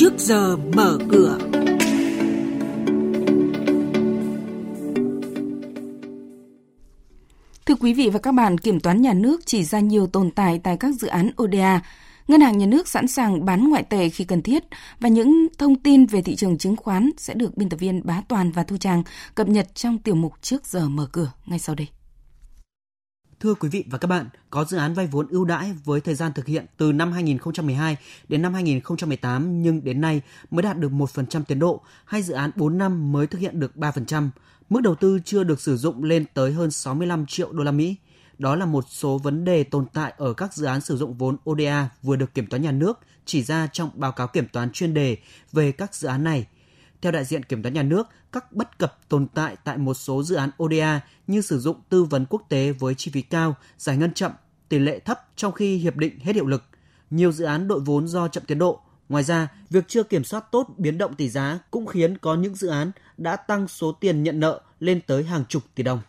trước giờ mở cửa. Thưa quý vị và các bạn, Kiểm toán Nhà nước chỉ ra nhiều tồn tại tại các dự án ODA. Ngân hàng Nhà nước sẵn sàng bán ngoại tệ khi cần thiết và những thông tin về thị trường chứng khoán sẽ được biên tập viên Bá Toàn và Thu Trang cập nhật trong tiểu mục trước giờ mở cửa ngay sau đây. Thưa quý vị và các bạn, có dự án vay vốn ưu đãi với thời gian thực hiện từ năm 2012 đến năm 2018 nhưng đến nay mới đạt được 1% tiến độ, hay dự án 4 năm mới thực hiện được 3%. Mức đầu tư chưa được sử dụng lên tới hơn 65 triệu đô la Mỹ. Đó là một số vấn đề tồn tại ở các dự án sử dụng vốn ODA vừa được Kiểm toán Nhà nước chỉ ra trong báo cáo kiểm toán chuyên đề về các dự án này – theo đại diện Kiểm toán Nhà nước, các bất cập tồn tại tại một số dự án ODA như sử dụng tư vấn quốc tế với chi phí cao, giải ngân chậm, tỷ lệ thấp trong khi hiệp định hết hiệu lực. Nhiều dự án đội vốn do chậm tiến độ. Ngoài ra, việc chưa kiểm soát tốt biến động tỷ giá cũng khiến có những dự án đã tăng số tiền nhận nợ lên tới hàng chục tỷ đồng.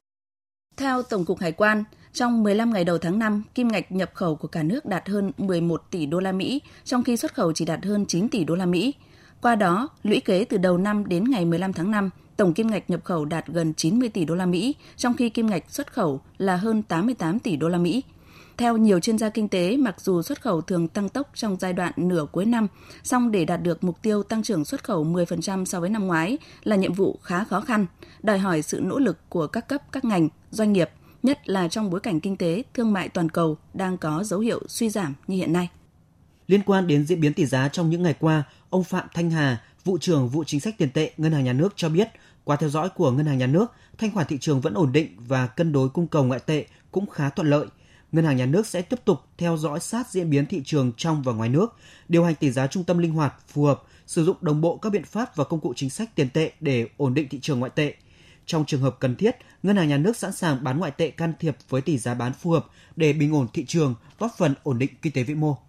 Theo Tổng cục Hải quan, trong 15 ngày đầu tháng 5, kim ngạch nhập khẩu của cả nước đạt hơn 11 tỷ đô la Mỹ, trong khi xuất khẩu chỉ đạt hơn 9 tỷ đô la Mỹ. Qua đó, lũy kế từ đầu năm đến ngày 15 tháng 5, tổng kim ngạch nhập khẩu đạt gần 90 tỷ đô la Mỹ, trong khi kim ngạch xuất khẩu là hơn 88 tỷ đô la Mỹ. Theo nhiều chuyên gia kinh tế, mặc dù xuất khẩu thường tăng tốc trong giai đoạn nửa cuối năm, song để đạt được mục tiêu tăng trưởng xuất khẩu 10% so với năm ngoái là nhiệm vụ khá khó khăn, đòi hỏi sự nỗ lực của các cấp các ngành, doanh nghiệp, nhất là trong bối cảnh kinh tế, thương mại toàn cầu đang có dấu hiệu suy giảm như hiện nay. Liên quan đến diễn biến tỷ giá trong những ngày qua, ông Phạm Thanh Hà, vụ trưởng vụ chính sách tiền tệ Ngân hàng Nhà nước cho biết, qua theo dõi của Ngân hàng Nhà nước, thanh khoản thị trường vẫn ổn định và cân đối cung cầu ngoại tệ cũng khá thuận lợi. Ngân hàng Nhà nước sẽ tiếp tục theo dõi sát diễn biến thị trường trong và ngoài nước, điều hành tỷ giá trung tâm linh hoạt, phù hợp, sử dụng đồng bộ các biện pháp và công cụ chính sách tiền tệ để ổn định thị trường ngoại tệ. Trong trường hợp cần thiết, Ngân hàng Nhà nước sẵn sàng bán ngoại tệ can thiệp với tỷ giá bán phù hợp để bình ổn thị trường, góp phần ổn định kinh tế vĩ mô.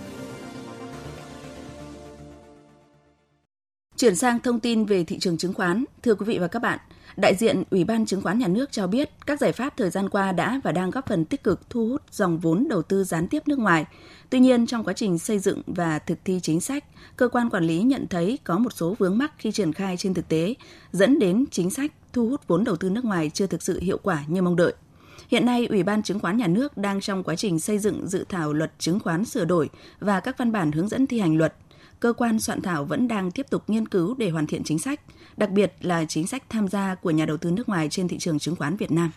Chuyển sang thông tin về thị trường chứng khoán, thưa quý vị và các bạn, đại diện Ủy ban Chứng khoán Nhà nước cho biết các giải pháp thời gian qua đã và đang góp phần tích cực thu hút dòng vốn đầu tư gián tiếp nước ngoài. Tuy nhiên, trong quá trình xây dựng và thực thi chính sách, cơ quan quản lý nhận thấy có một số vướng mắc khi triển khai trên thực tế, dẫn đến chính sách thu hút vốn đầu tư nước ngoài chưa thực sự hiệu quả như mong đợi. Hiện nay, Ủy ban Chứng khoán Nhà nước đang trong quá trình xây dựng dự thảo luật chứng khoán sửa đổi và các văn bản hướng dẫn thi hành luật – cơ quan soạn thảo vẫn đang tiếp tục nghiên cứu để hoàn thiện chính sách, đặc biệt là chính sách tham gia của nhà đầu tư nước ngoài trên thị trường chứng khoán Việt Nam.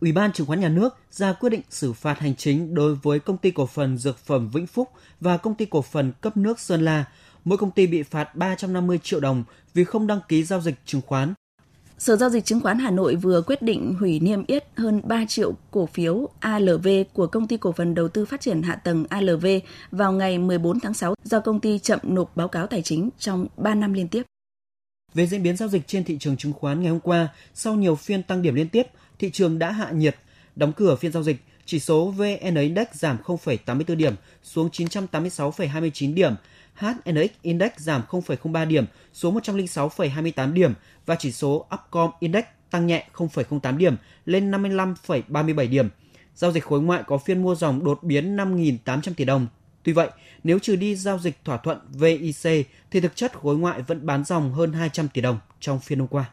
Ủy ban Chứng khoán Nhà nước ra quyết định xử phạt hành chính đối với công ty cổ phần Dược phẩm Vĩnh Phúc và công ty cổ phần cấp nước Sơn La. Mỗi công ty bị phạt 350 triệu đồng vì không đăng ký giao dịch chứng khoán Sở Giao dịch Chứng khoán Hà Nội vừa quyết định hủy niêm yết hơn 3 triệu cổ phiếu ALV của Công ty Cổ phần Đầu tư Phát triển Hạ tầng ALV vào ngày 14 tháng 6 do công ty chậm nộp báo cáo tài chính trong 3 năm liên tiếp. Về diễn biến giao dịch trên thị trường chứng khoán ngày hôm qua, sau nhiều phiên tăng điểm liên tiếp, thị trường đã hạ nhiệt. Đóng cửa phiên giao dịch, chỉ số VN Index giảm 0,84 điểm xuống 986,29 điểm, HNX Index giảm 0,03 điểm xuống 106,28 điểm và chỉ số Upcom Index tăng nhẹ 0,08 điểm lên 55,37 điểm. Giao dịch khối ngoại có phiên mua dòng đột biến 5.800 tỷ đồng. Tuy vậy, nếu trừ đi giao dịch thỏa thuận VIC thì thực chất khối ngoại vẫn bán dòng hơn 200 tỷ đồng trong phiên hôm qua.